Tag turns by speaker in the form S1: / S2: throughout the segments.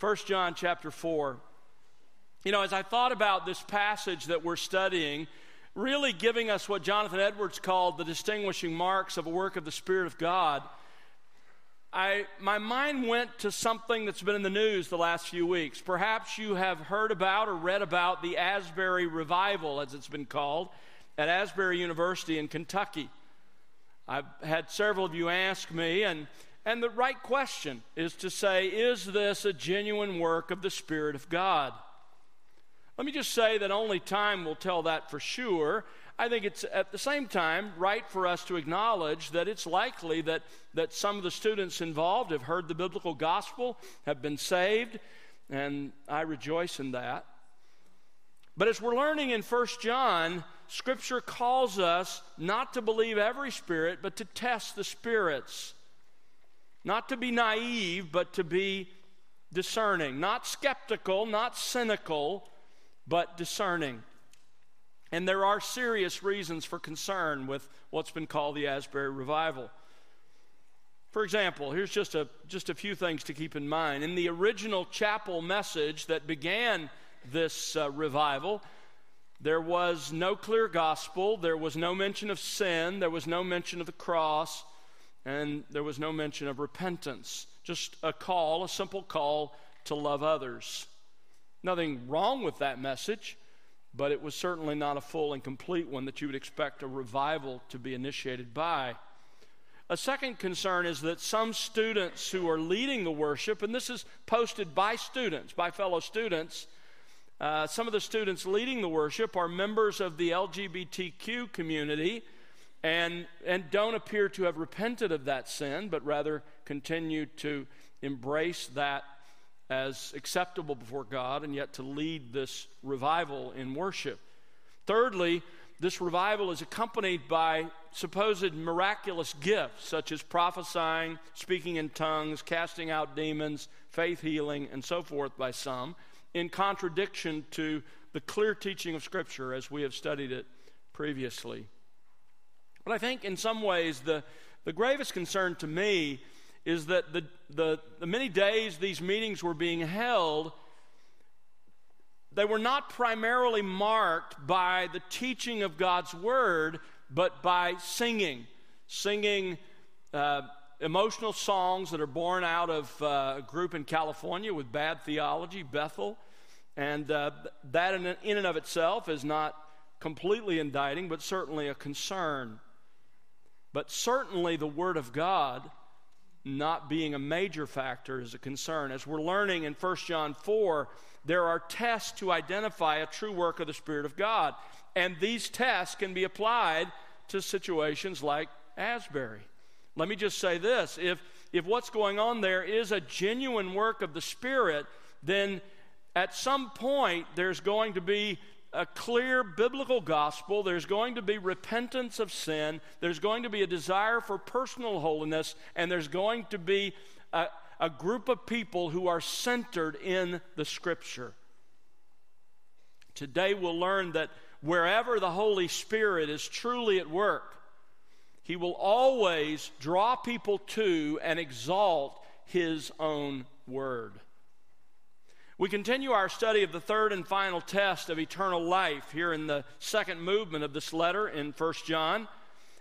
S1: 1 John chapter 4. You know, as I thought about this passage that we're studying, really giving us what Jonathan Edwards called the distinguishing marks of a work of the Spirit of God, I, my mind went to something that's been in the news the last few weeks. Perhaps you have heard about or read about the Asbury Revival, as it's been called, at Asbury University in Kentucky. I've had several of you ask me, and, and the right question is to say, is this a genuine work of the Spirit of God? Let me just say that only time will tell that for sure. I think it's at the same time right for us to acknowledge that it's likely that, that some of the students involved have heard the biblical gospel, have been saved, and I rejoice in that. But as we're learning in 1 John, Scripture calls us not to believe every spirit, but to test the spirits. Not to be naive, but to be discerning. Not skeptical, not cynical, but discerning. And there are serious reasons for concern with what's been called the Asbury Revival. For example, here's just a, just a few things to keep in mind. In the original chapel message that began this uh, revival, there was no clear gospel, there was no mention of sin, there was no mention of the cross, and there was no mention of repentance. Just a call, a simple call to love others. Nothing wrong with that message, but it was certainly not a full and complete one that you would expect a revival to be initiated by. A second concern is that some students who are leading the worship, and this is posted by students, by fellow students, uh, some of the students leading the worship are members of the LGBTQ community and, and don't appear to have repented of that sin, but rather continue to embrace that as acceptable before God and yet to lead this revival in worship. Thirdly, this revival is accompanied by supposed miraculous gifts such as prophesying, speaking in tongues, casting out demons, faith healing, and so forth by some in contradiction to the clear teaching of Scripture as we have studied it previously. But I think in some ways the, the gravest concern to me is that the, the, the many days these meetings were being held, they were not primarily marked by the teaching of God's Word, but by singing. Singing uh, emotional songs that are born out of uh, a group in California with bad theology, Bethel. And uh, that, in, in and of itself, is not completely indicting, but certainly a concern. But certainly the Word of God not being a major factor is a concern. As we're learning in 1 John 4, there are tests to identify a true work of the Spirit of God. And these tests can be applied to situations like Asbury. Let me just say this if, if what's going on there is a genuine work of the Spirit, then at some point there's going to be a clear biblical gospel. There's going to be repentance of sin. There's going to be a desire for personal holiness. And there's going to be a, a group of people who are centered in the Scripture. Today we'll learn that wherever the Holy Spirit is truly at work, he will always draw people to and exalt His own word. We continue our study of the third and final test of eternal life here in the second movement of this letter in 1 John.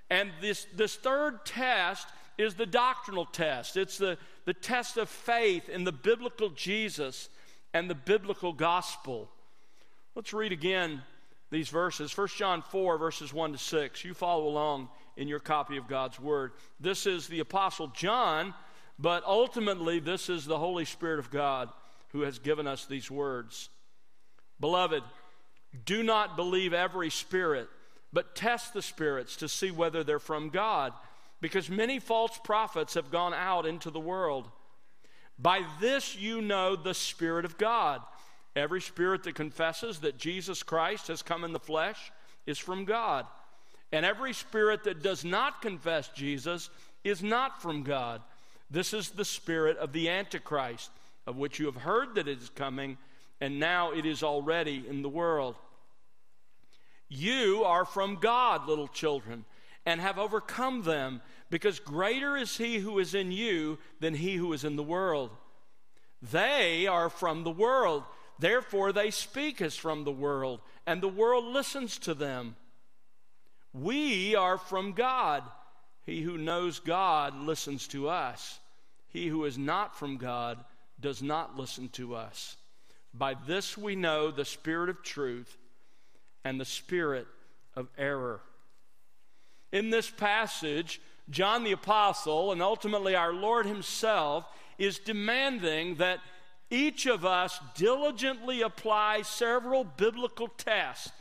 S1: And this, this third test is the doctrinal test. It's the, the test of faith in the biblical Jesus and the biblical gospel. Let's read again these verses 1 John 4, verses 1 to 6. You follow along in your copy of God's Word. This is the Apostle John, but ultimately, this is the Holy Spirit of God who has given us these words. Beloved, do not believe every spirit, but test the spirits to see whether they're from God, because many false prophets have gone out into the world. By this you know the Spirit of God. Every spirit that confesses that Jesus Christ has come in the flesh is from God. And every spirit that does not confess Jesus is not from God. This is the spirit of the Antichrist, of which you have heard that it is coming, and now it is already in the world. You are from God, little children, and have overcome them, because greater is he who is in you than he who is in the world. They are from the world. Therefore, they speak as from the world, and the world listens to them. We are from God. He who knows God listens to us. He who is not from God does not listen to us. By this we know the spirit of truth and the spirit of error. In this passage, John the Apostle, and ultimately our Lord Himself, is demanding that each of us diligently apply several biblical tests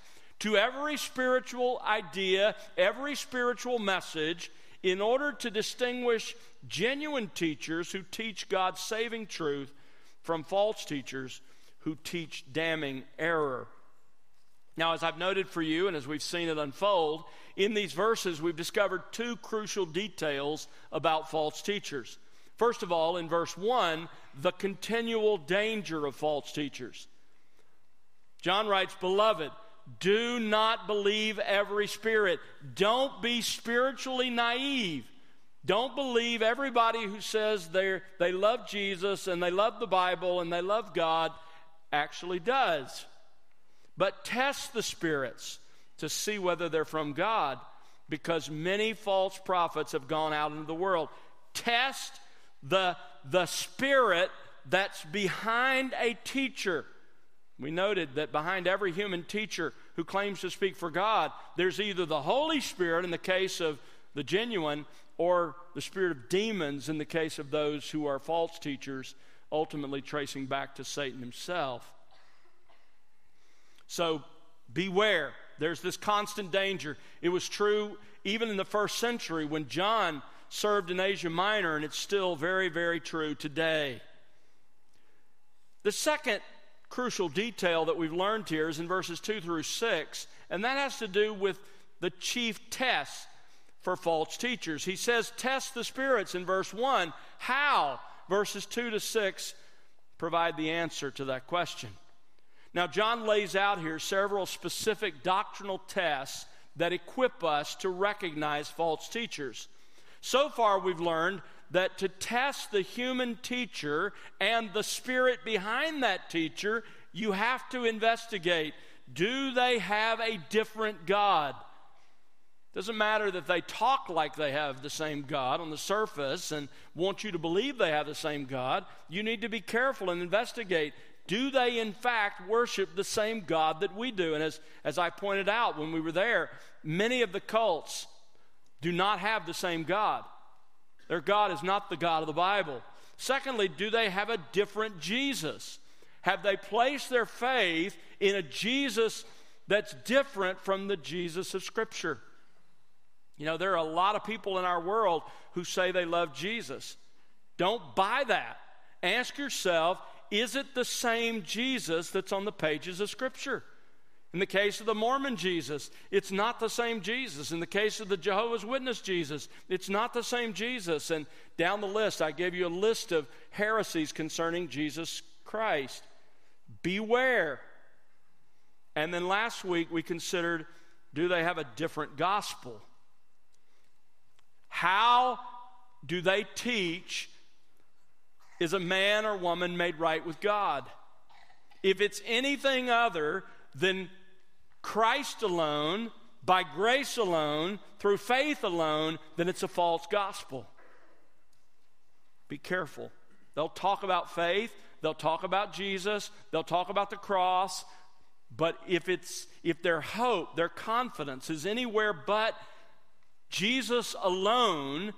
S1: to every spiritual idea, every spiritual message, in order to distinguish genuine teachers who teach God's saving truth from false teachers who teach damning error. Now, as I've noted for you, and as we've seen it unfold, in these verses we've discovered two crucial details about false teachers. First of all, in verse 1, the continual danger of false teachers. John writes, Beloved, do not believe every spirit. Don't be spiritually naive. Don't believe everybody who says they they love Jesus and they love the Bible and they love God actually does. But test the spirits to see whether they're from God because many false prophets have gone out into the world. Test the, the spirit that's behind a teacher. We noted that behind every human teacher who claims to speak for God, there's either the Holy Spirit in the case of the genuine, or the spirit of demons in the case of those who are false teachers, ultimately tracing back to Satan himself. So beware. There's this constant danger. It was true even in the first century when John served in Asia Minor, and it's still very, very true today. The second crucial detail that we've learned here is in verses 2 through 6, and that has to do with the chief test for false teachers. He says, Test the spirits in verse 1. How? Verses 2 to 6 provide the answer to that question. Now, John lays out here several specific doctrinal tests that equip us to recognize false teachers. So far, we've learned that to test the human teacher and the spirit behind that teacher, you have to investigate do they have a different God? Doesn't matter that they talk like they have the same God on the surface and want you to believe they have the same God. You need to be careful and investigate. Do they, in fact, worship the same God that we do? And as, as I pointed out when we were there, many of the cults do not have the same God. Their God is not the God of the Bible. Secondly, do they have a different Jesus? Have they placed their faith in a Jesus that's different from the Jesus of Scripture? You know, there are a lot of people in our world who say they love Jesus. Don't buy that. Ask yourself is it the same Jesus that's on the pages of Scripture? In the case of the Mormon Jesus, it's not the same Jesus. In the case of the Jehovah's Witness Jesus, it's not the same Jesus. And down the list, I gave you a list of heresies concerning Jesus Christ. Beware. And then last week, we considered do they have a different gospel? How do they teach is a man or woman made right with God? If it's anything other than Christ alone, by grace alone, through faith alone, then it's a false gospel. Be careful. They'll talk about faith, they'll talk about Jesus, they'll talk about the cross, but if it's if their hope, their confidence is anywhere but Jesus alone,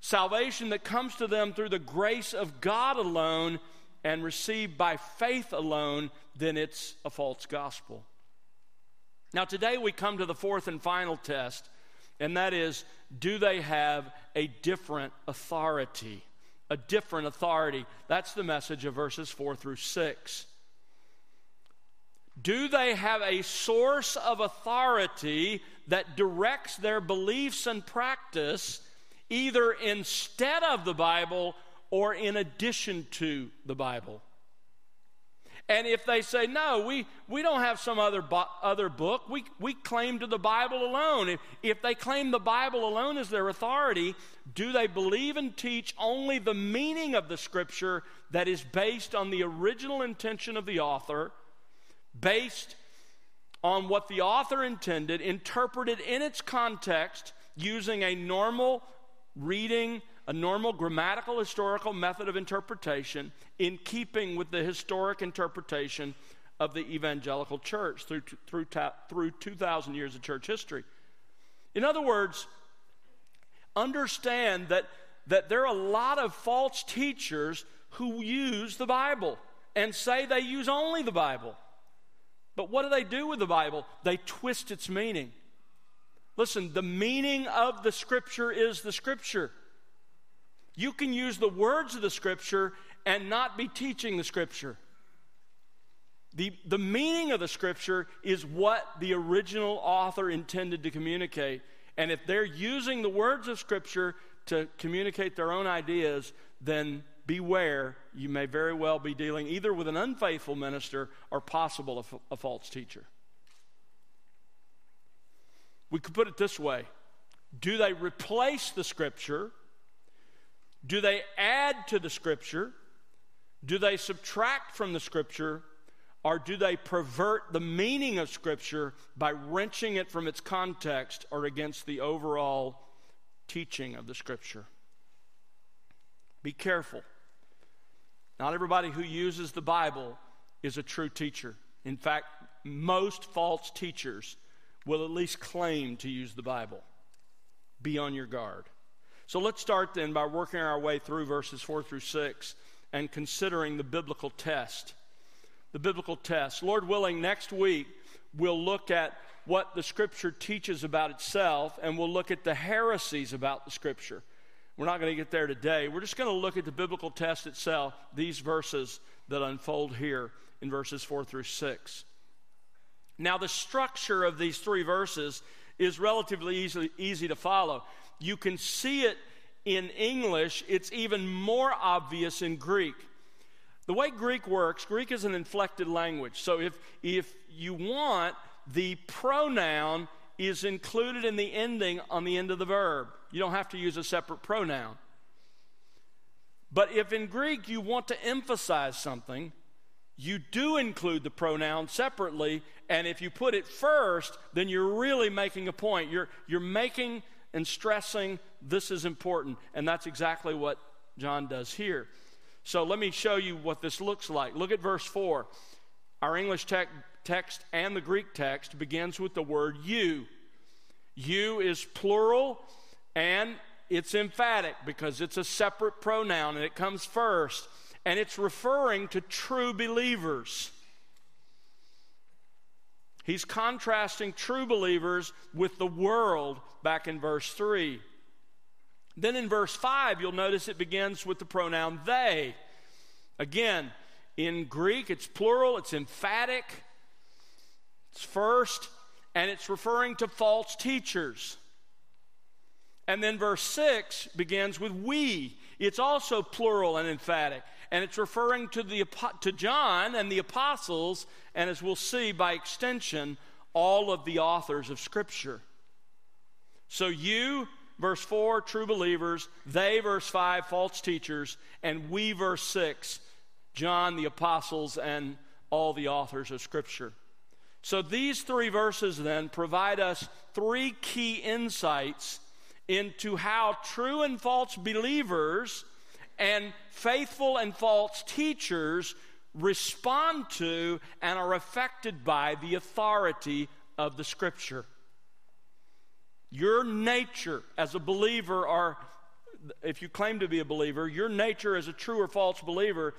S1: salvation that comes to them through the grace of God alone and received by faith alone, then it's a false gospel. Now, today we come to the fourth and final test, and that is do they have a different authority? A different authority. That's the message of verses 4 through 6. Do they have a source of authority that directs their beliefs and practice either instead of the Bible or in addition to the Bible? And if they say, no, we, we don't have some other, other book, we, we claim to the Bible alone. If, if they claim the Bible alone as their authority, do they believe and teach only the meaning of the Scripture that is based on the original intention of the author, based on what the author intended, interpreted in its context using a normal reading a normal grammatical historical method of interpretation in keeping with the historic interpretation of the evangelical church through, through, through 2,000 years of church history. In other words, understand that, that there are a lot of false teachers who use the Bible and say they use only the Bible. But what do they do with the Bible? They twist its meaning. Listen, the meaning of the Scripture is the Scripture. You can use the words of the Scripture and not be teaching the Scripture. The, the meaning of the Scripture is what the original author intended to communicate. And if they're using the words of Scripture to communicate their own ideas, then beware, you may very well be dealing either with an unfaithful minister or possible a, false teacher. We could put it this way Do they replace the Scripture do they add to the Scripture? Do they subtract from the Scripture? Or do they pervert the meaning of Scripture by wrenching it from its context or against the overall teaching of the Scripture? Be careful. Not everybody who uses the Bible is a true teacher. In fact, most false teachers will at least claim to use the Bible. Be on your guard. So let's start then by working our way through verses 4 through 6 and considering the biblical test. The biblical test. Lord willing, next week we'll look at what the Scripture teaches about itself and we'll look at the heresies about the Scripture. We're not going to get there today. We're just going to look at the biblical test itself, these verses that unfold here in verses 4 through 6. Now, the structure of these three verses is relatively easy, easy to follow. You can see it in English, it's even more obvious in Greek. The way Greek works, Greek is an inflected language. So if, if you want, the pronoun is included in the ending on the end of the verb. You don't have to use a separate pronoun. But if in Greek you want to emphasize something, you do include the pronoun separately, and if you put it first, then you're really making a point. You're, you're making and stressing this is important. And that's exactly what John does here. So let me show you what this looks like. Look at verse 4. Our English te- text and the Greek text begins with the word you. You is plural and it's emphatic because it's a separate pronoun and it comes first. And it's referring to true believers. He's contrasting true believers with the world back in verse 3. Then in verse 5, you'll notice it begins with the pronoun they. Again, in Greek, it's plural, it's emphatic, it's first, and it's referring to false teachers. And then verse 6 begins with we. It's also plural and emphatic and it's referring to, the, to John and the apostles, and as we'll see by extension, all of the authors of Scripture. So you, verse 4, true believers, they, verse 5, false teachers, and we, verse 6, John, the apostles, and all the authors of Scripture. So these three verses then provide us three key insights into how true and false believers and faithful and false teachers respond to and are affected by the authority of the Scripture. Your nature as a believer, or if you claim to be a believer, your nature as a true or false believer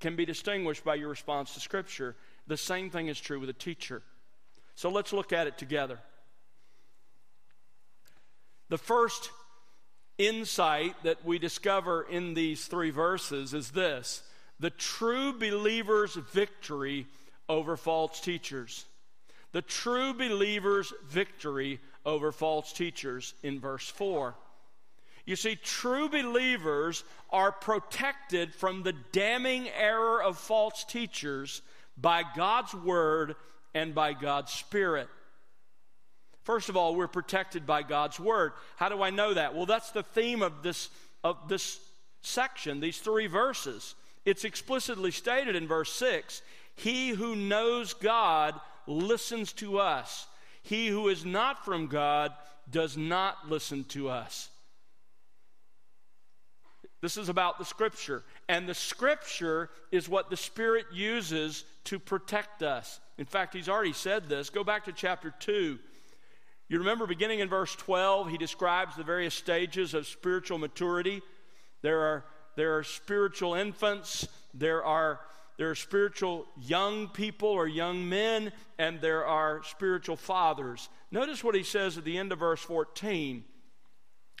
S1: can be distinguished by your response to Scripture. The same thing is true with a teacher. So let's look at it together. The first insight that we discover in these three verses is this the true believer's victory over false teachers. The true believer's victory over false teachers in verse 4. You see, true believers are protected from the damning error of false teachers by God's word and by God's spirit. First of all, we're protected by God's word. How do I know that? Well, that's the theme of this of this section, these three verses. It's explicitly stated in verse 6 He who knows God listens to us, he who is not from God does not listen to us. This is about the Scripture. And the Scripture is what the Spirit uses to protect us. In fact, he's already said this. Go back to chapter 2. You remember beginning in verse 12, he describes the various stages of spiritual maturity. There are, there are spiritual infants, there are, there are spiritual young people or young men, and there are spiritual fathers. Notice what he says at the end of verse 14.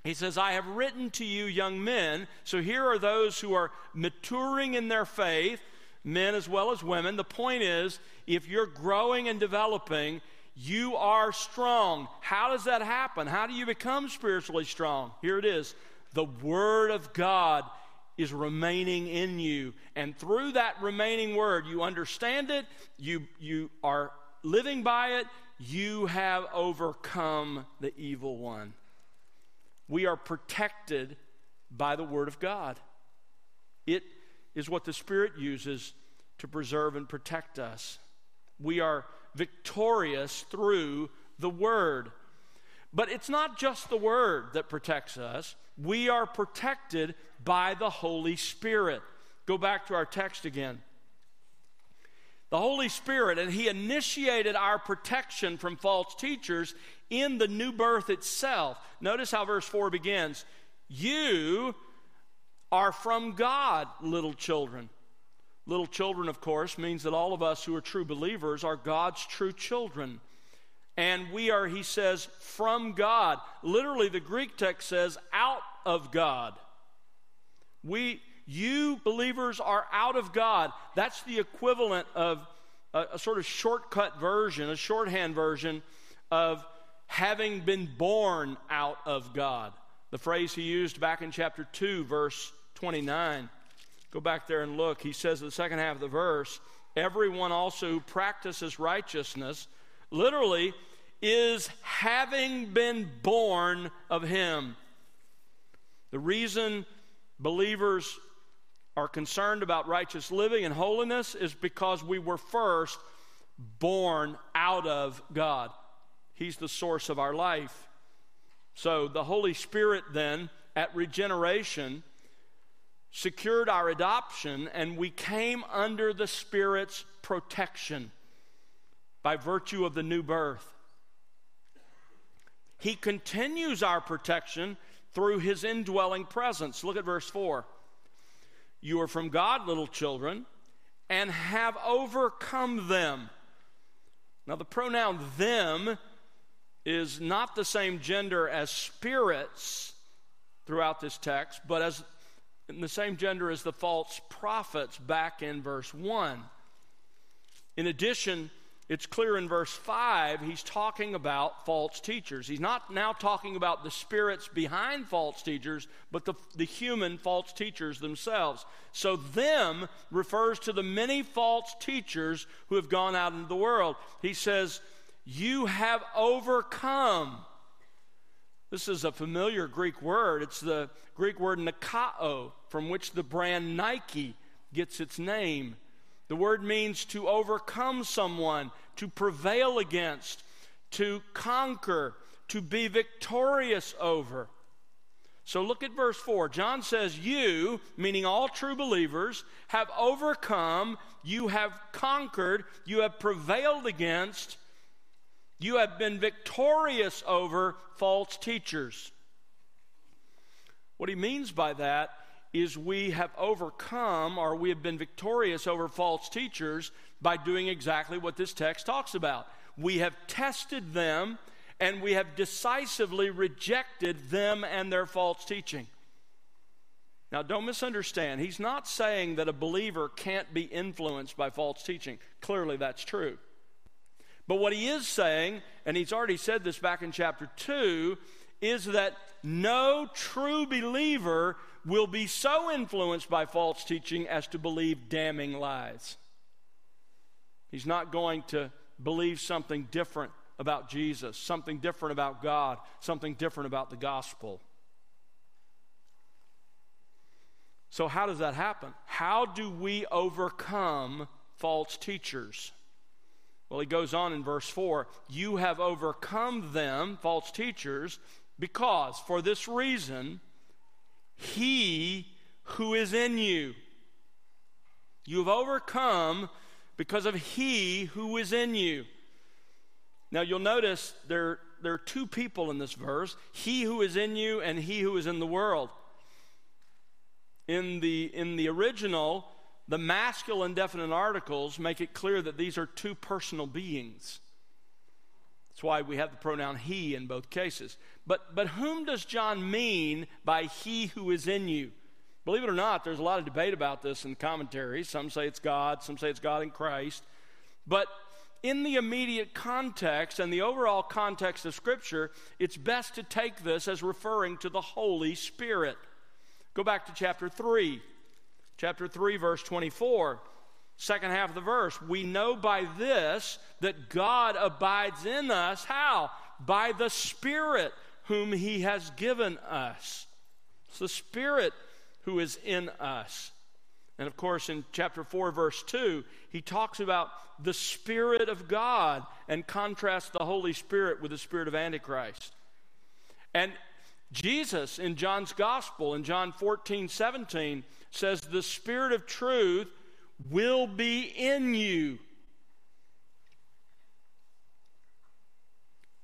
S1: He says, I have written to you, young men. So here are those who are maturing in their faith, men as well as women. The point is, if you're growing and developing, you are strong. How does that happen? How do you become spiritually strong? Here it is the Word of God is remaining in you. And through that remaining Word, you understand it, you, you are living by it, you have overcome the evil one. We are protected by the Word of God. It is what the Spirit uses to preserve and protect us. We are victorious through the Word. But it's not just the Word that protects us, we are protected by the Holy Spirit. Go back to our text again. The Holy Spirit, and He initiated our protection from false teachers in the new birth itself. Notice how verse 4 begins You are from God, little children. Little children, of course, means that all of us who are true believers are God's true children. And we are, he says, from God. Literally, the Greek text says, out of God. We, you believers are out of God. That's the equivalent of a, a sort of shortcut version, a shorthand version of having been born out of God. The phrase he used back in chapter 2, verse 29. Go back there and look. He says in the second half of the verse, everyone also who practices righteousness literally is having been born of him. The reason believers are concerned about righteous living and holiness is because we were first born out of God. He's the source of our life. So the Holy Spirit then, at regeneration, secured our adoption, and we came under the Spirit's protection by virtue of the new birth. He continues our protection through his indwelling presence. Look at verse 4. You are from God, little children, and have overcome them. Now, the pronoun them is not the same gender as spirits throughout this text, but as in the same gender as the false prophets back in verse 1. In addition, it's clear in verse 5, he's talking about false teachers. He's not now talking about the spirits behind false teachers, but the, the human false teachers themselves. So, them refers to the many false teachers who have gone out into the world. He says, You have overcome this is a familiar Greek word. It's the Greek word nikao, from which the brand Nike gets its name. The word means to overcome someone, to prevail against, to conquer, to be victorious over. So look at verse 4. John says, You, meaning all true believers, have overcome, you have conquered, you have prevailed against you have been victorious over false teachers. What he means by that is we have overcome or we have been victorious over false teachers by doing exactly what this text talks about. We have tested them and we have decisively rejected them and their false teaching. Now, don't misunderstand. He's not saying that a believer can't be influenced by false teaching. Clearly, that's true. But what he is saying, and he's already said this back in chapter 2, is that no true believer will be so influenced by false teaching as to believe damning lies. He's not going to believe something different about Jesus, something different about God, something different about the gospel. So, how does that happen? How do we overcome false teachers? Well, he goes on in verse 4 You have overcome them, false teachers, because for this reason, he who is in you. You have overcome because of he who is in you. Now, you'll notice there, there are two people in this verse he who is in you and he who is in the world. In the, in the original, the masculine definite articles make it clear that these are two personal beings. That's why we have the pronoun he in both cases. But, but whom does John mean by he who is in you? Believe it or not, there's a lot of debate about this in the commentaries. Some say it's God, some say it's God in Christ. But in the immediate context and the overall context of Scripture, it's best to take this as referring to the Holy Spirit. Go back to chapter 3. Chapter 3, verse 24. Second half of the verse. We know by this that God abides in us. How? By the Spirit whom He has given us. It's the Spirit who is in us. And of course, in chapter 4, verse 2, he talks about the Spirit of God and contrasts the Holy Spirit with the Spirit of Antichrist. And Jesus in John's Gospel, in John 14, 17, says, The Spirit of truth will be in you.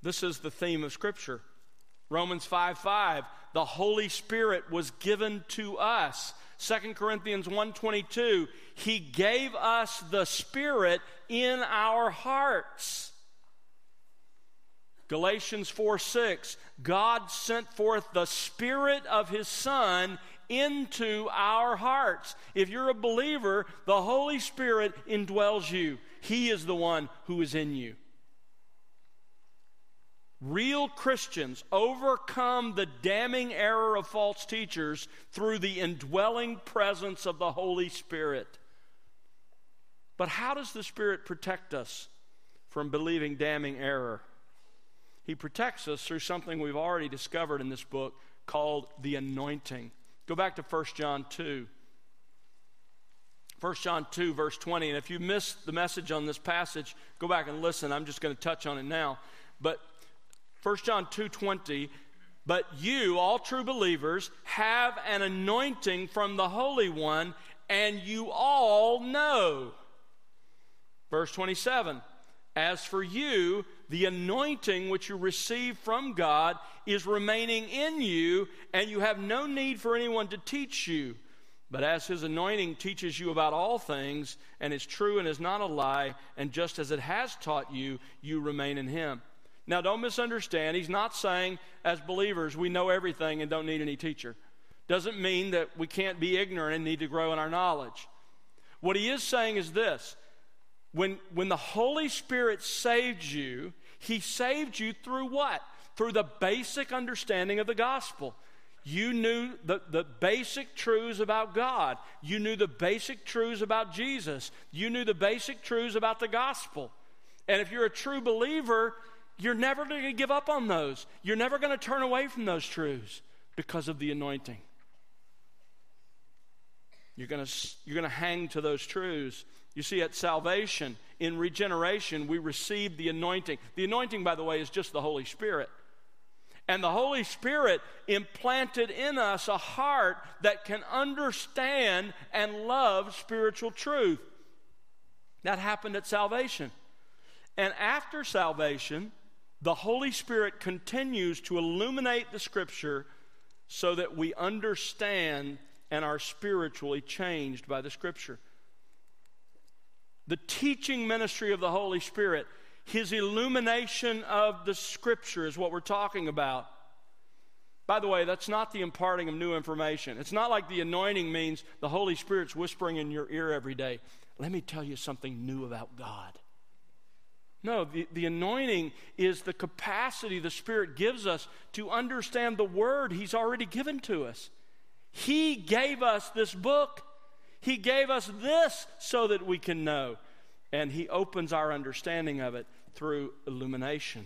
S1: This is the theme of Scripture. Romans 5 5, the Holy Spirit was given to us. 2 Corinthians 1:22, he gave us the spirit in our hearts. Galatians 4 6, God sent forth the Spirit of His Son into our hearts. If you're a believer, the Holy Spirit indwells you, He is the one who is in you. Real Christians overcome the damning error of false teachers through the indwelling presence of the Holy Spirit. But how does the Spirit protect us from believing damning error? He protects us through something we've already discovered in this book called the anointing. Go back to 1 John 2. 1 John 2, verse 20. And if you missed the message on this passage, go back and listen. I'm just going to touch on it now. But 1 John 2:20 but you all true believers have an anointing from the holy one and you all know verse 27 as for you the anointing which you receive from God is remaining in you and you have no need for anyone to teach you but as his anointing teaches you about all things and is true and is not a lie and just as it has taught you you remain in him now, don't misunderstand. He's not saying, as believers, we know everything and don't need any teacher. Doesn't mean that we can't be ignorant and need to grow in our knowledge. What he is saying is this when, when the Holy Spirit saved you, he saved you through what? Through the basic understanding of the gospel. You knew the, the basic truths about God. You knew the basic truths about Jesus. You knew the basic truths about the gospel. And if you're a true believer, you're never going to give up on those. You're never going to turn away from those truths because of the anointing. You're going to, you're going to hang to those truths. You see, at salvation, in regeneration, we receive the anointing. The anointing, by the way, is just the Holy Spirit. And the Holy Spirit implanted in us a heart that can understand and love spiritual truth. That happened at salvation. And after salvation, the Holy Spirit continues to illuminate the Scripture so that we understand and are spiritually changed by the Scripture. The teaching ministry of the Holy Spirit, His illumination of the Scripture is what we're talking about. By the way, that's not the imparting of new information. It's not like the anointing means the Holy Spirit's whispering in your ear every day. Let me tell you something new about God. No, the, the anointing is the capacity the Spirit gives us to understand the Word He's already given to us. He gave us this book, He gave us this so that we can know. And He opens our understanding of it through illumination,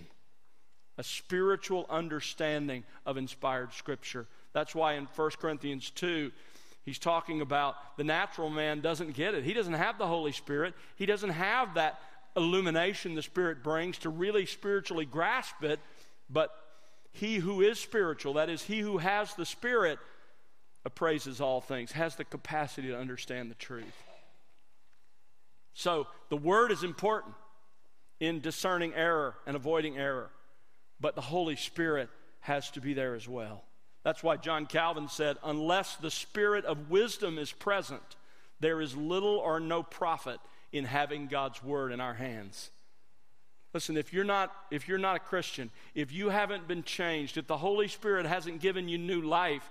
S1: a spiritual understanding of inspired Scripture. That's why in 1 Corinthians 2, he's talking about the natural man doesn't get it. He doesn't have the Holy Spirit, he doesn't have that illumination the Spirit brings to really spiritually grasp it. But he who is spiritual, that is, he who has the Spirit, appraises all things, has the capacity to understand the truth. So the Word is important in discerning error and avoiding error, but the Holy Spirit has to be there as well. That's why John Calvin said, unless the Spirit of wisdom is present, there is little or no profit in having God's Word in our hands. Listen, if you're not if you're not a Christian, if you haven't been changed, if the Holy Spirit hasn't given you new life,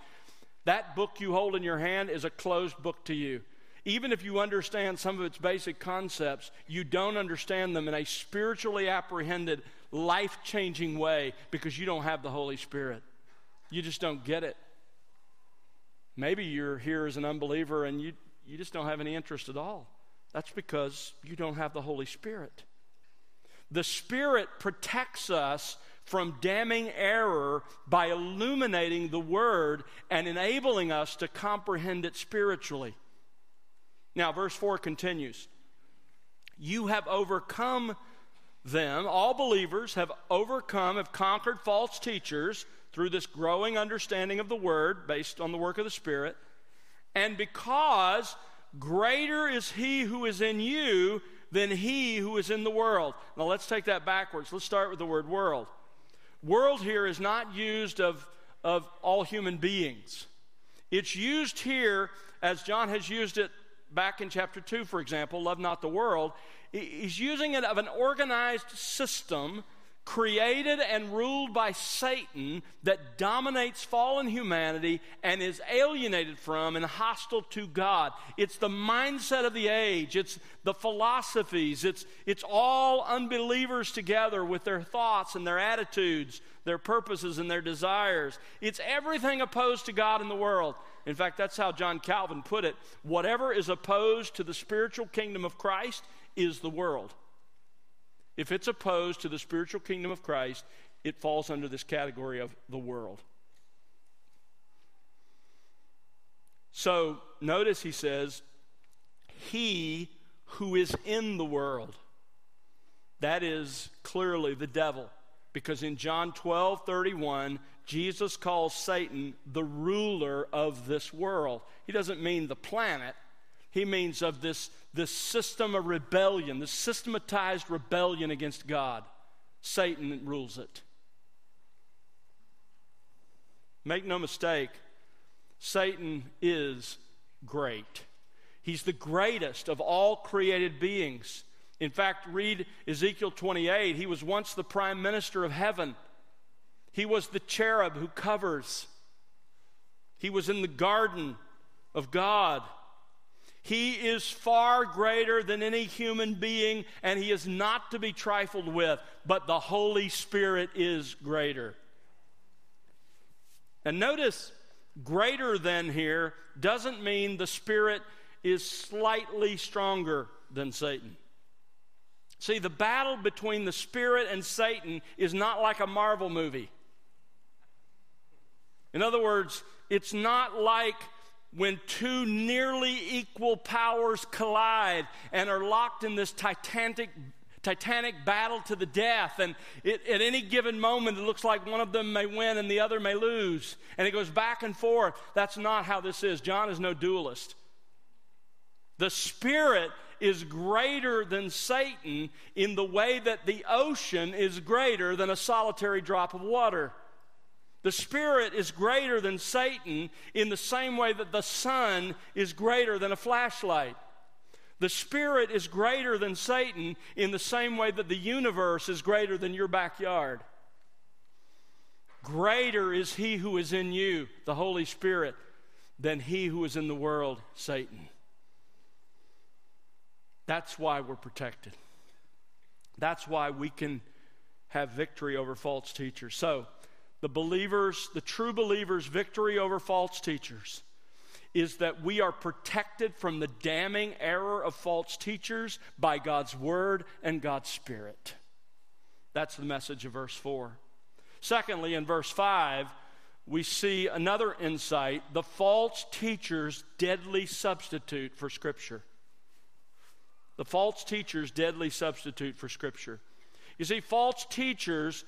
S1: that book you hold in your hand is a closed book to you. Even if you understand some of its basic concepts, you don't understand them in a spiritually apprehended, life changing way because you don't have the Holy Spirit. You just don't get it. Maybe you're here as an unbeliever and you, you just don't have any interest at all. That's because you don't have the Holy Spirit. The Spirit protects us from damning error by illuminating the Word and enabling us to comprehend it spiritually. Now, verse 4 continues You have overcome them, all believers have overcome, have conquered false teachers through this growing understanding of the Word based on the work of the Spirit. And because greater is He who is in you than He who is in the world. Now let's take that backwards. Let's start with the word world. World here is not used of, of all human beings. It's used here as John has used it back in chapter 2, for example, love not the world. He's using it of an organized system created and ruled by Satan that dominates fallen humanity and is alienated from and hostile to God. It's the mindset of the age, it's the philosophies, it's, it's all unbelievers together with their thoughts and their attitudes, their purposes and their desires. It's everything opposed to God in the world. In fact, that's how John Calvin put it. Whatever is opposed to the spiritual kingdom of Christ is the world. If it's opposed to the spiritual kingdom of Christ, it falls under this category of the world. So notice he says, He who is in the world. That is clearly the devil. Because in John 12 31, Jesus calls Satan the ruler of this world. He doesn't mean the planet, he means of this, this system of rebellion, this systematized rebellion against God. Satan rules it. Make no mistake, Satan is great. He's the greatest of all created beings. In fact, read Ezekiel 28. He was once the prime minister of heaven, he was the cherub who covers, he was in the garden of God. He is far greater than any human being, and he is not to be trifled with, but the Holy Spirit is greater. And notice, greater than here doesn't mean the Spirit is slightly stronger than Satan. See, the battle between the Spirit and Satan is not like a Marvel movie. In other words, it's not like when two nearly equal powers collide and are locked in this titanic titanic battle to the death. And it, at any given moment it looks like one of them may win and the other may lose. And it goes back and forth. That's not how this is. John is no dualist the spirit is greater than satan in the way that the ocean is greater than a solitary drop of water the Spirit is greater than Satan in the same way that the sun is greater than a flashlight. The Spirit is greater than Satan in the same way that the universe is greater than your backyard. Greater is He who is in you, the Holy Spirit, than He who is in the world, Satan. That's why we're protected. That's why we can have victory over false teachers. So, the believers, the true believers' victory over false teachers is that we are protected from the damning error of false teachers by God's Word and God's Spirit. That's the message of verse 4. Secondly, in verse 5, we see another insight the false teacher's deadly substitute for Scripture. The false teacher's deadly substitute for Scripture. You see, false teachers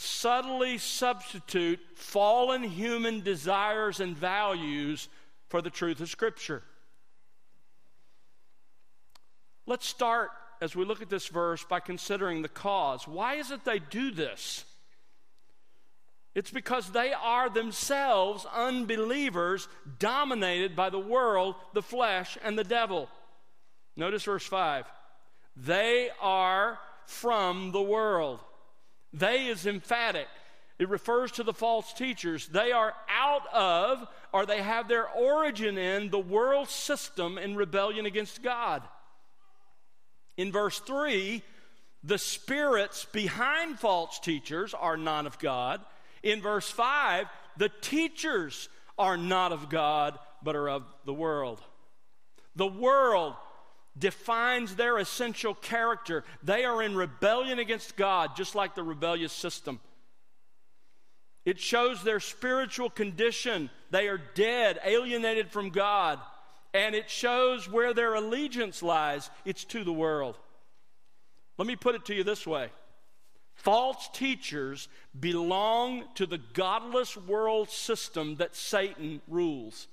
S1: subtly substitute fallen human desires and values for the truth of Scripture. Let's start as we look at this verse by considering the cause. Why is it they do this? It's because they are themselves unbelievers dominated by the world, the flesh, and the devil. Notice verse 5. They are from the world. They is emphatic. It refers to the false teachers. They are out of, or they have their origin in, the world system in rebellion against God. In verse 3, the spirits behind false teachers are not of God. In verse 5, the teachers are not of God, but are of the world. The world defines their essential character. They are in rebellion against God, just like the rebellious system. It shows their spiritual condition. They are dead, alienated from God. And it shows where their allegiance lies. It's to the world. Let me put it to you this way false teachers belong to the godless world system that Satan rules.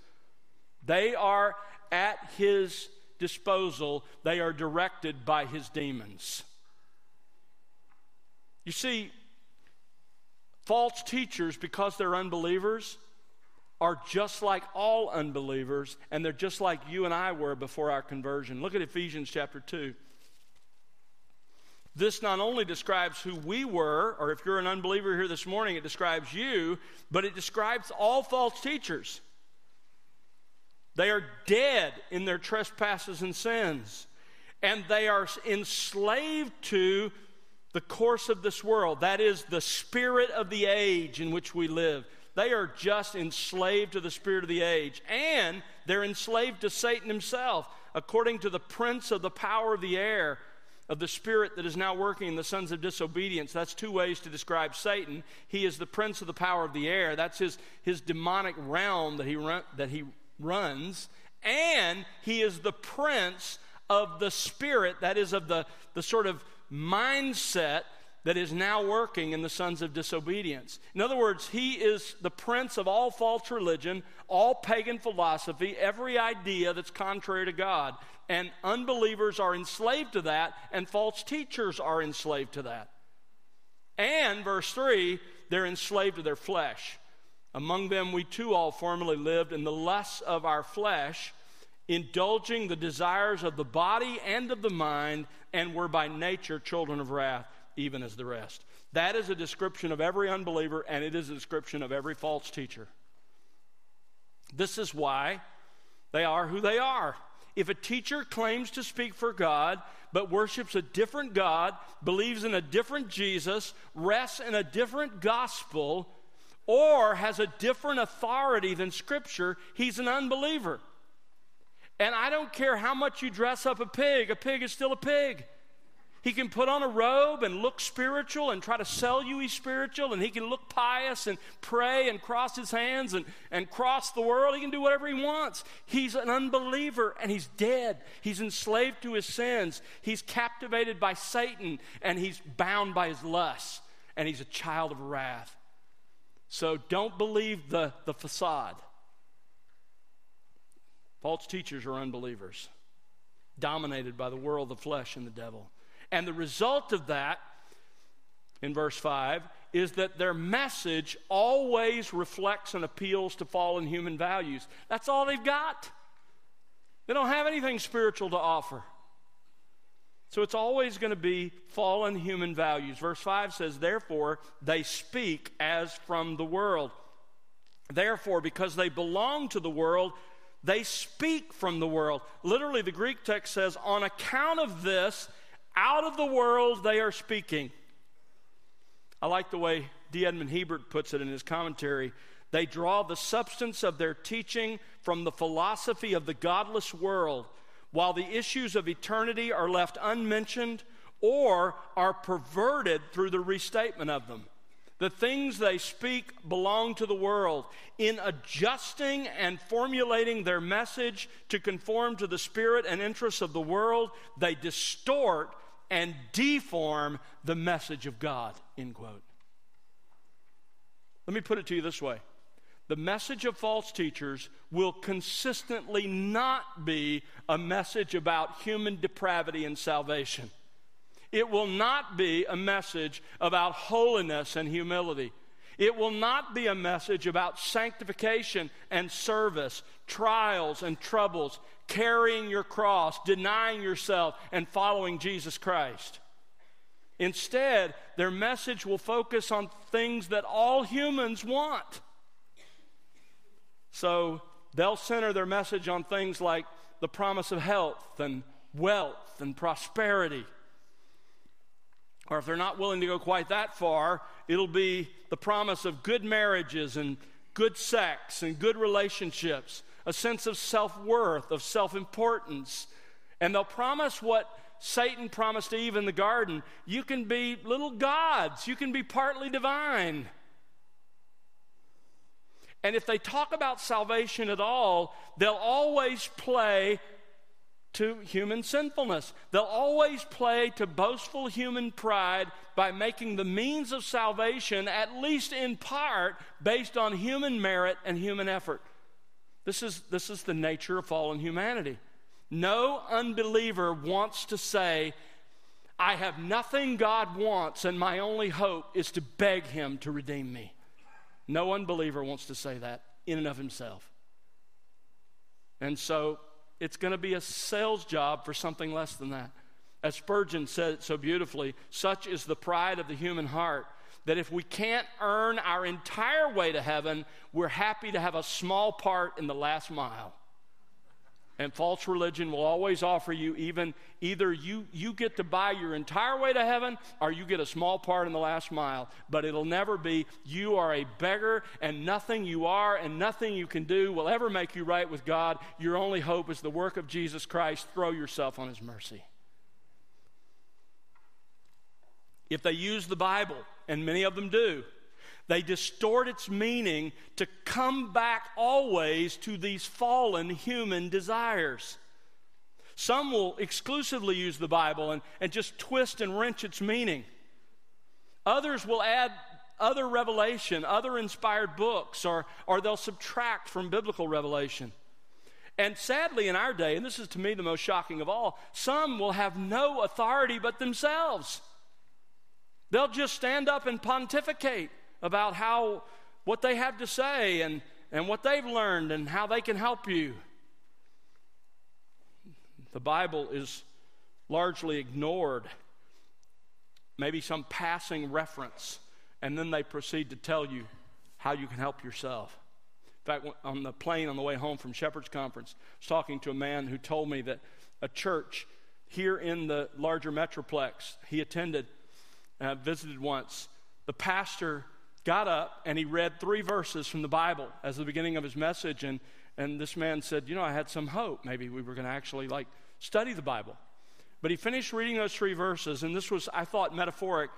S1: They are at his disposal, they are directed by his demons. You see, false teachers, because they're unbelievers, are just like all unbelievers, and they're just like you and I were before our conversion. Look at Ephesians chapter 2. This not only describes who we were, or if you're an unbeliever here this morning, it describes you, but it describes all false teachers. They are dead in their trespasses and sins, and they are enslaved to the course of this world. That is the spirit of the age in which we live. They are just enslaved to the spirit of the age, and they're enslaved to Satan himself, according to the prince of the power of the air of the spirit that is now working in the sons of disobedience. That's two ways to describe Satan. He is the prince of the power of the air. That's his, his demonic realm that he, that he runs, and he is the prince of the spirit, that is, of the, the sort of mindset that is now working in the sons of disobedience. In other words, he is the prince of all false religion, all pagan philosophy, every idea that's contrary to God. And unbelievers are enslaved to that, and false teachers are enslaved to that. And, verse 3, they're enslaved to their flesh. Among them, we too all formerly lived in the lusts of our flesh, indulging the desires of the body and of the mind, and were by nature children of wrath, even as the rest. That is a description of every unbeliever, and it is a description of every false teacher. This is why they are who they are. If a teacher claims to speak for God, but worships a different God, believes in a different Jesus, rests in a different gospel, or has a different authority than Scripture, he's an unbeliever. And I don't care how much you dress up a pig, a pig is still a pig. He can put on a robe and look spiritual and try to sell you he's spiritual, and he can look pious and pray and cross his hands and, and cross the world. He can do whatever he wants. He's an unbeliever and he's dead. He's enslaved to his sins. He's captivated by Satan and he's bound by his lusts, and he's a child of wrath. So don't believe the, the facade. False teachers are unbelievers, dominated by the world, the flesh, and the devil. And the result of that, in verse 5, is that their message always reflects and appeals to fallen human values. That's all they've got. They don't have anything spiritual to offer. So it's always going to be fallen human values. Verse 5 says, Therefore, they speak as from the world. Therefore, because they belong to the world, they speak from the world. Literally, the Greek text says, On account of this, out of the world they are speaking. I like the way D. Edmond Hiebert puts it in his commentary. They draw the substance of their teaching from the philosophy of the godless world, while the issues of eternity are left unmentioned or are perverted through the restatement of them. The things they speak belong to the world. In adjusting and formulating their message to conform to the spirit and interests of the world, they distort and deform the message of God. End quote. Let me put it to you this way the message of false teachers will consistently not be a message about human depravity and salvation. It will not be a message about holiness and humility. It will not be a message about sanctification and service, trials and troubles, carrying your cross, denying yourself, and following Jesus Christ. Instead, their message will focus on things that all humans want. So they'll center their message on things like the promise of health and wealth and prosperity. Or if they're not willing to go quite that far, it'll be the promise of good marriages and good sex and good relationships, a sense of self worth, of self importance. And they'll promise what Satan promised Eve in the garden you can be little gods, you can be partly divine. And if they talk about salvation at all, they'll always play to human sinfulness. They'll always play to boastful human pride by making the means of salvation, at least in part, based on human merit and human effort. This is, this is the nature of fallen humanity. No unbeliever wants to say, I have nothing God wants, and my only hope is to beg Him to redeem me. No unbeliever wants to say that in and of himself. And so it's going to be a sales job for something less than that. As Spurgeon said it so beautifully, such is the pride of the human heart that if we can't earn our entire way to heaven, we're happy to have a small part in the last mile. And false religion will always offer you even either you, you get to buy your entire way to heaven or you get a small part in the last mile. But it'll never be you are a beggar and nothing you are and nothing you can do will ever make you right with God. Your only hope is the work of Jesus Christ. Throw yourself on his mercy. If they use the Bible, and many of them do, they distort its meaning to come back always to these fallen human desires. Some will exclusively use the Bible and, and just twist and wrench its meaning. Others will add other revelation, other inspired books, or, or they'll subtract from biblical revelation. And sadly, in our day, and this is to me the most shocking of all, some will have no authority but themselves. They'll just stand up and pontificate about how what they have to say and, and what they've learned and how they can help you. The Bible is largely ignored, maybe some passing reference, and then they proceed to tell you how you can help yourself. In fact, on the plane on the way home from Shepherd's Conference, I was talking to a man who told me that a church here in the larger metroplex he attended, uh, visited once, the pastor got up and he read three verses from the Bible as the beginning of his message. And, and this man said, You know, I had some hope. Maybe we were going to actually like study the Bible. But he finished reading those three verses, and this was, I thought, metaphoric.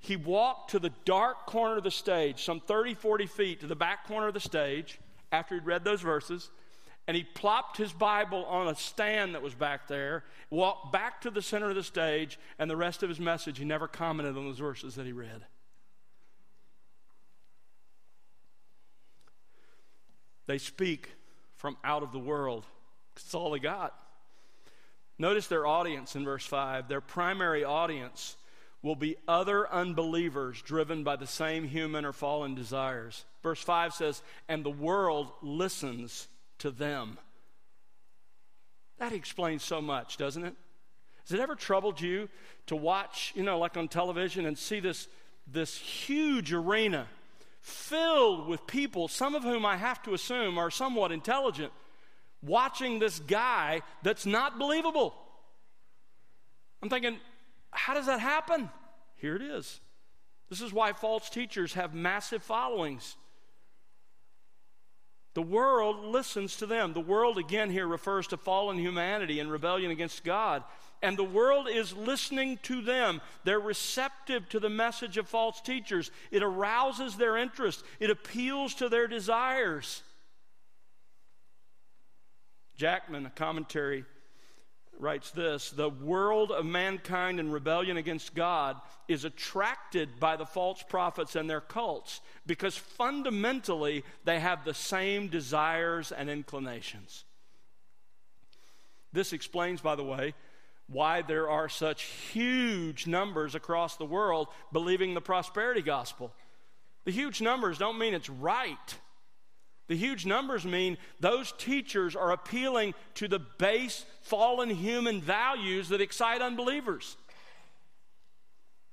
S1: He walked to the dark corner of the stage, some 30, 40 feet to the back corner of the stage after he'd read those verses, and he plopped his Bible on a stand that was back there, walked back to the center of the stage, and the rest of his message, he never commented on those verses that he read. They speak from out of the world. It's all they got. Notice their audience in verse 5. Their primary audience will be other unbelievers driven by the same human or fallen desires. Verse 5 says, And the world listens to them. That explains so much, doesn't it? Has it ever troubled you to watch, you know, like on television and see this, this huge arena filled with people, some of whom I have to assume are somewhat intelligent, watching this guy that's not believable. I'm thinking, how does that happen? Here it is. This is why false teachers have massive followings. The world listens to them. The world, again, here refers to fallen humanity and rebellion against God. And the world is listening to them. They're receptive to the message of false teachers. It arouses their interest, it appeals to their desires. Jackman, a commentary, writes this The world of mankind in rebellion against God is attracted by the false prophets and their cults because fundamentally they have the same desires and inclinations. This explains, by the way, why there are such huge numbers across the world believing the prosperity gospel. The huge numbers don't mean it's right. The huge numbers mean those teachers are appealing to the base fallen human values that excite unbelievers.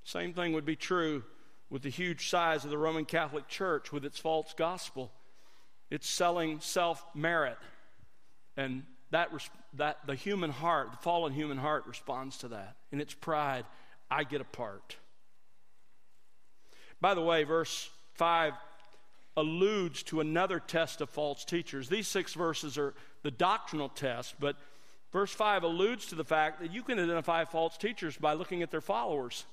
S1: Same thing would be true with the huge size of the Roman Catholic Church with its false gospel. It's selling self merit. And that, that the human heart, the fallen human heart, responds to that. In its pride, I get a part. By the way, verse 5 alludes to another test of false teachers. These six verses are the doctrinal test, but verse 5 alludes to the fact that you can identify false teachers by looking at their followers.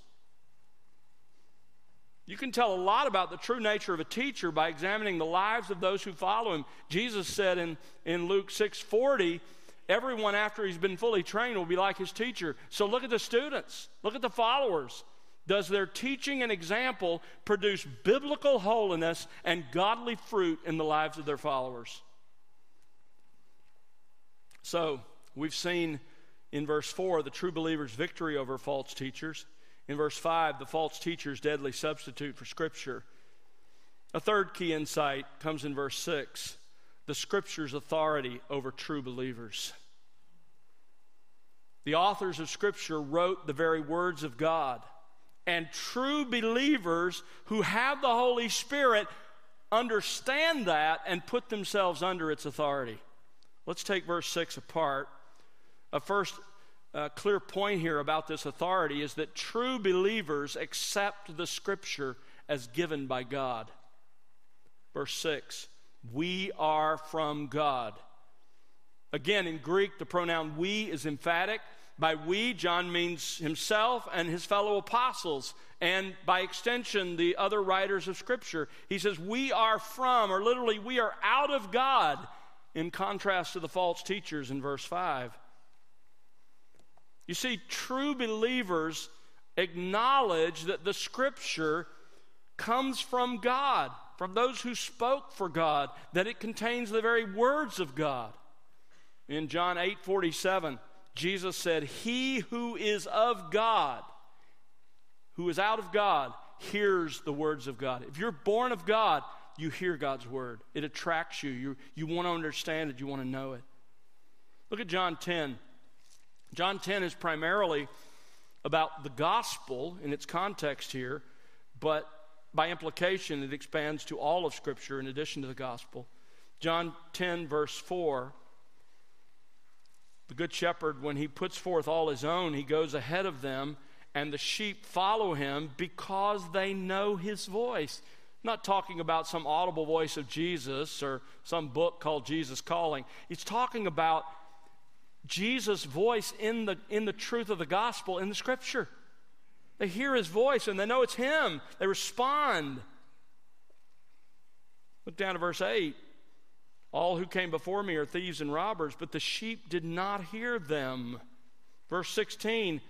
S1: You can tell a lot about the true nature of a teacher by examining the lives of those who follow him. Jesus said in, in Luke 6:40, everyone after he's been fully trained will be like his teacher. So look at the students, look at the followers. Does their teaching and example produce biblical holiness and godly fruit in the lives of their followers? So, we've seen in verse 4 the true believer's victory over false teachers. In verse 5, the false teacher's deadly substitute for Scripture. A third key insight comes in verse 6 the Scripture's authority over true believers. The authors of Scripture wrote the very words of God. And true believers who have the Holy Spirit understand that and put themselves under its authority. Let's take verse 6 apart. A first uh, clear point here about this authority is that true believers accept the Scripture as given by God. Verse 6 We are from God. Again, in Greek, the pronoun we is emphatic. By we, John means himself and his fellow apostles, and by extension, the other writers of Scripture. He says, We are from, or literally, we are out of God, in contrast to the false teachers in verse 5. You see, true believers acknowledge that the Scripture comes from God, from those who spoke for God, that it contains the very words of God. In John 8 47, Jesus said, He who is of God, who is out of God, hears the words of God. If you're born of God, you hear God's word. It attracts you. You, you want to understand it, you want to know it. Look at John 10. John 10 is primarily about the gospel in its context here, but by implication, it expands to all of Scripture in addition to the gospel. John 10, verse 4 the Good Shepherd, when he puts forth all his own, he goes ahead of them, and the sheep follow him because they know his voice. Not talking about some audible voice of Jesus or some book called Jesus Calling. He's talking about Jesus' voice in the, in the truth of the gospel in the scripture. They hear his voice and they know it's him. They respond. Look down to verse 8. All who came before me are thieves and robbers, but the sheep did not hear them. Verse 16,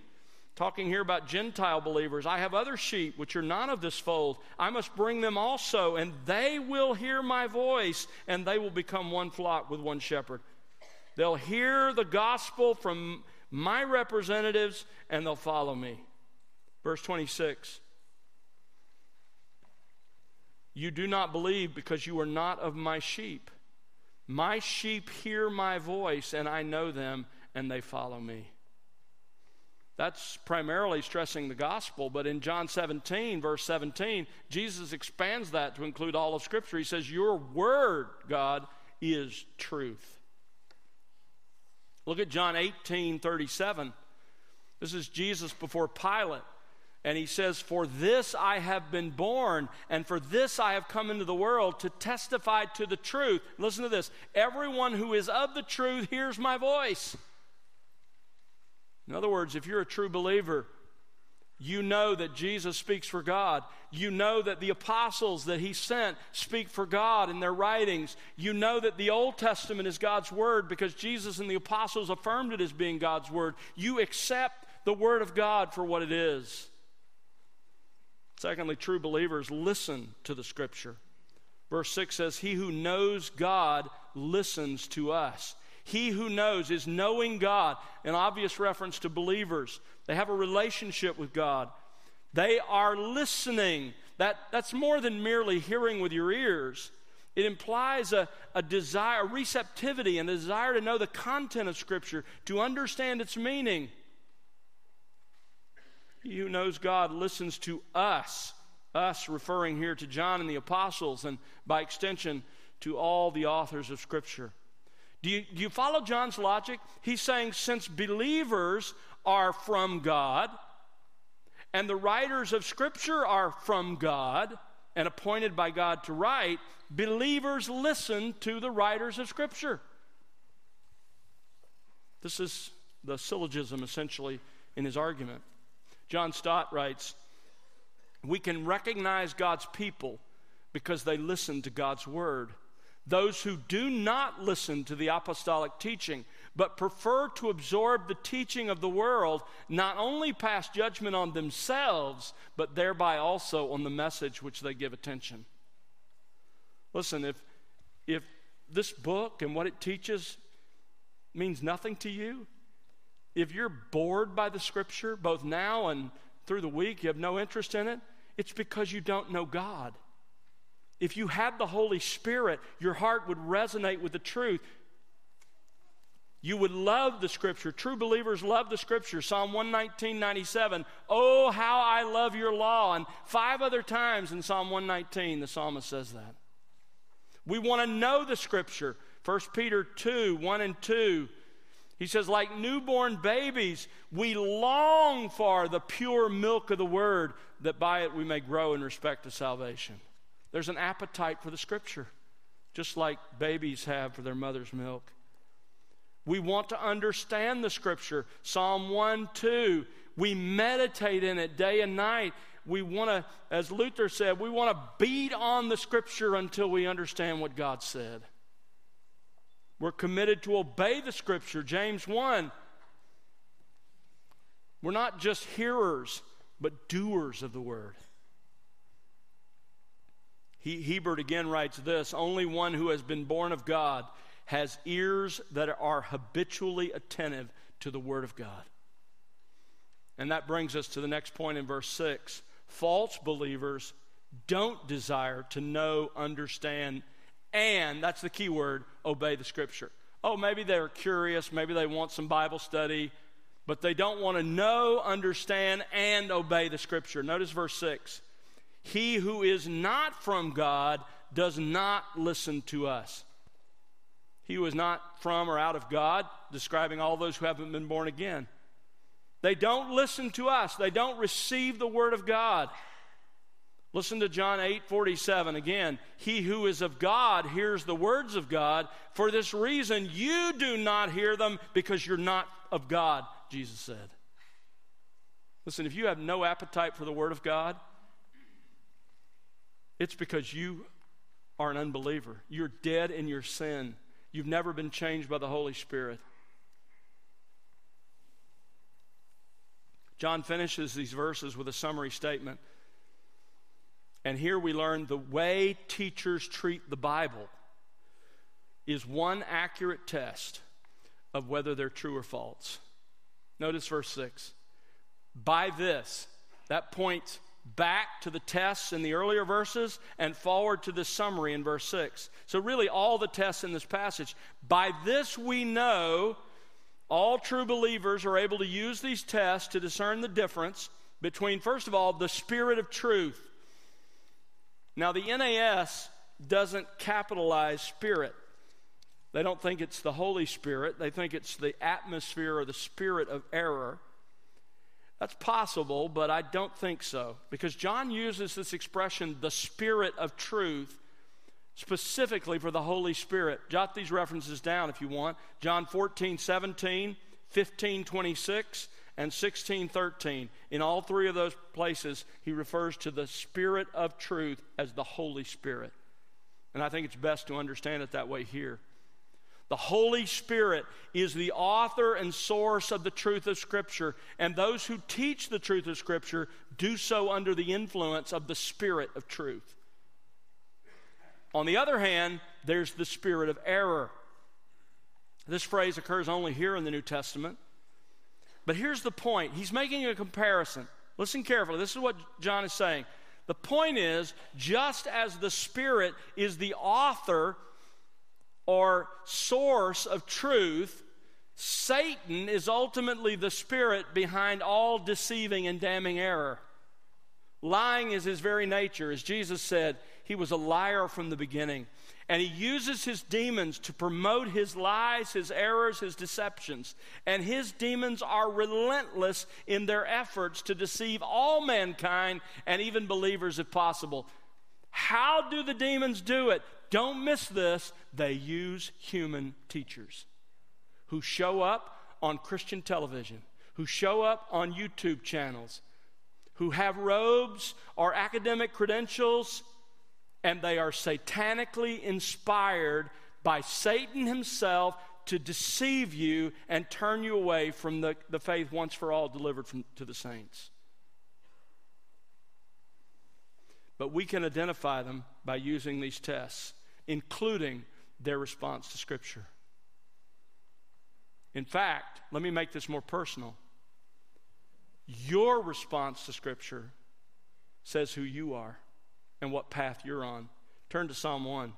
S1: talking here about Gentile believers I have other sheep which are not of this fold. I must bring them also, and they will hear my voice, and they will become one flock with one shepherd. They'll hear the gospel from my representatives, and they'll follow me. Verse 26. You do not believe because you are not of my sheep. My sheep hear my voice, and I know them, and they follow me. That's primarily stressing the gospel, but in John 17, verse 17, Jesus expands that to include all of Scripture. He says, Your word, God, is truth. Look at John 18, 37. This is Jesus before Pilate. And he says, For this I have been born, and for this I have come into the world to testify to the truth. Listen to this everyone who is of the truth hears my voice. In other words, if you're a true believer, you know that Jesus speaks for God. You know that the apostles that he sent speak for God in their writings. You know that the Old Testament is God's word because Jesus and the apostles affirmed it as being God's word. You accept the word of God for what it is. Secondly, true believers listen to the scripture. Verse 6 says, He who knows God listens to us. He who knows is knowing God, an obvious reference to believers. They have a relationship with God. They are listening. That, that's more than merely hearing with your ears. It implies a, a desire, a receptivity, and a desire to know the content of Scripture, to understand its meaning. He who knows God listens to us, us referring here to John and the apostles, and by extension to all the authors of Scripture. Do you, do you follow John's logic? He's saying since believers are from God, and the writers of Scripture are from God and appointed by God to write, believers listen to the writers of Scripture. This is the syllogism essentially in his argument. John Stott writes We can recognize God's people because they listen to God's word. Those who do not listen to the apostolic teaching, but prefer to absorb the teaching of the world, not only pass judgment on themselves, but thereby also on the message which they give attention. Listen, if, if this book and what it teaches means nothing to you, if you're bored by the scripture, both now and through the week, you have no interest in it, it's because you don't know God. If you had the Holy Spirit, your heart would resonate with the truth. You would love the scripture. True believers love the scripture. Psalm 119, 97. Oh, how I love your law. And five other times in Psalm 119, the psalmist says that. We want to know the scripture. 1 Peter 2, 1 and 2. He says, like newborn babies, we long for the pure milk of the word, that by it we may grow in respect to salvation. There's an appetite for the scripture, just like babies have for their mother's milk. We want to understand the scripture. Psalm 1 2, we meditate in it day and night. We want to, as Luther said, we want to beat on the scripture until we understand what God said. We're committed to obey the scripture. James 1. We're not just hearers, but doers of the word. He, Hiebert again writes this Only one who has been born of God has ears that are habitually attentive to the Word of God. And that brings us to the next point in verse 6. False believers don't desire to know, understand, and that's the key word obey the Scripture. Oh, maybe they're curious, maybe they want some Bible study, but they don't want to know, understand, and obey the Scripture. Notice verse 6. He who is not from God does not listen to us. He who is not from or out of God, describing all those who haven't been born again. They don't listen to us, they don't receive the word of God. Listen to John 8 47 again. He who is of God hears the words of God. For this reason, you do not hear them because you're not of God, Jesus said. Listen, if you have no appetite for the word of God, it's because you are an unbeliever. You're dead in your sin. You've never been changed by the Holy Spirit. John finishes these verses with a summary statement. And here we learn the way teachers treat the Bible is one accurate test of whether they're true or false. Notice verse 6. By this, that points back to the tests in the earlier verses and forward to the summary in verse 6. So, really, all the tests in this passage. By this we know all true believers are able to use these tests to discern the difference between, first of all, the spirit of truth. Now, the NAS doesn't capitalize spirit. They don't think it's the Holy Spirit, they think it's the atmosphere or the spirit of error. That's possible, but I don't think so. Because John uses this expression, the Spirit of truth, specifically for the Holy Spirit. Jot these references down if you want. John 14, 17, 15, 26, and 16, 13. In all three of those places, he refers to the Spirit of truth as the Holy Spirit. And I think it's best to understand it that way here. The Holy Spirit is the author and source of the truth of Scripture, and those who teach the truth of Scripture do so under the influence of the Spirit of truth. On the other hand, there's the spirit of error. This phrase occurs only here in the New Testament. But here's the point he's making a comparison. Listen carefully. This is what John is saying. The point is just as the Spirit is the author or source of truth, Satan is ultimately the spirit behind all deceiving and damning error. Lying is his very nature. As Jesus said, he was a liar from the beginning. And he uses his demons to promote his lies, his errors, his deceptions. And his demons are relentless in their efforts to deceive all mankind and even believers if possible. How do the demons do it? Don't miss this. They use human teachers who show up on Christian television, who show up on YouTube channels, who have robes or academic credentials, and they are satanically inspired by Satan himself to deceive you and turn you away from the, the faith once for all delivered from, to the saints. But we can identify them by using these tests including their response to Scripture. In fact, let me make this more personal. Your response to Scripture says who you are and what path you're on. Turn to Psalm 1.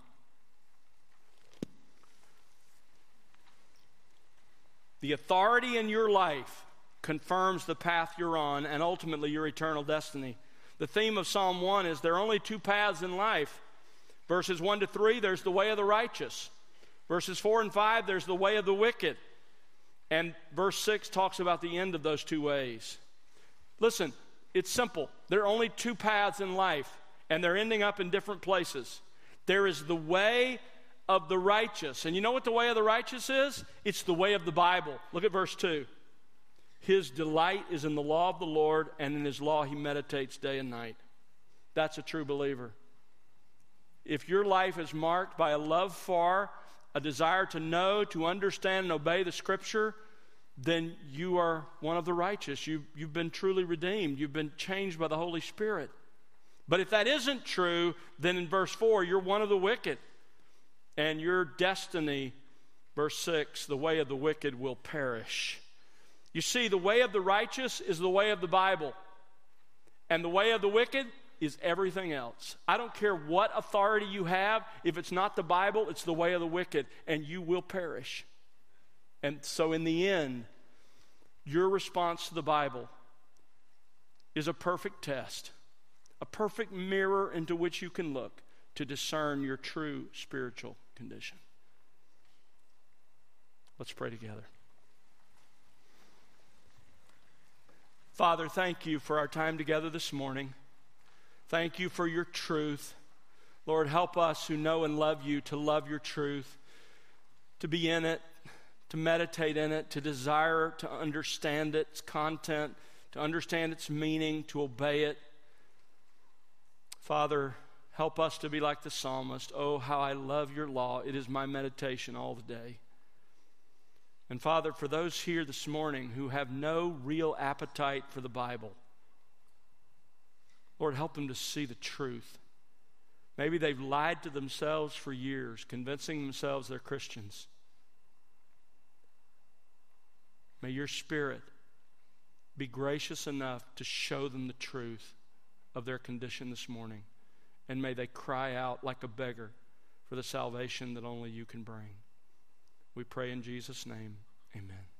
S1: The authority in your life confirms the path you're on and ultimately your eternal destiny. The theme of Psalm 1 is there are only two paths in life Verses 1 to 3, there's the way of the righteous. Verses 4 and 5, there's the way of the wicked. And verse 6 talks about the end of those two ways. Listen, it's simple. There are only two paths in life, and they're ending up in different places. There is the way of the righteous. And you know what the way of the righteous is? It's the way of the Bible. Look at verse 2. His delight is in the law of the Lord, and in his law he meditates day and night. That's a true believer if your life is marked by a love for, a desire to know, to understand, and obey the Scripture, then you are one of the righteous. You, you've been truly redeemed. You've been changed by the Holy Spirit. But if that isn't true, then in verse 4, you're one of the wicked. And your destiny, verse 6, the way of the wicked will perish. You see, the way of the righteous is the way of the Bible. And the way of the wicked is everything else. I don't care what authority you have, if it's not the Bible, it's the way of the wicked, and you will perish. And so, in the end, your response to the Bible is a perfect test, a perfect mirror into which you can look to discern your true spiritual condition. Let's pray together. Father, thank you for our time together this morning. Thank you for your truth. Lord, help us who know and love you to love your truth, to be in it, to meditate in it, to desire to understand its content, to understand its meaning, to obey it. Father, help us to be like the psalmist. Oh, how I love your law. It is my meditation all the day. And Father, for those here this morning who have no real appetite for the Bible, Lord, help them to see the truth. Maybe they've lied to themselves for years, convincing themselves they're Christians. May your spirit be gracious enough to show them the truth of their condition this morning. And may they cry out like a beggar for the salvation that only you can bring. We pray in Jesus' name. Amen.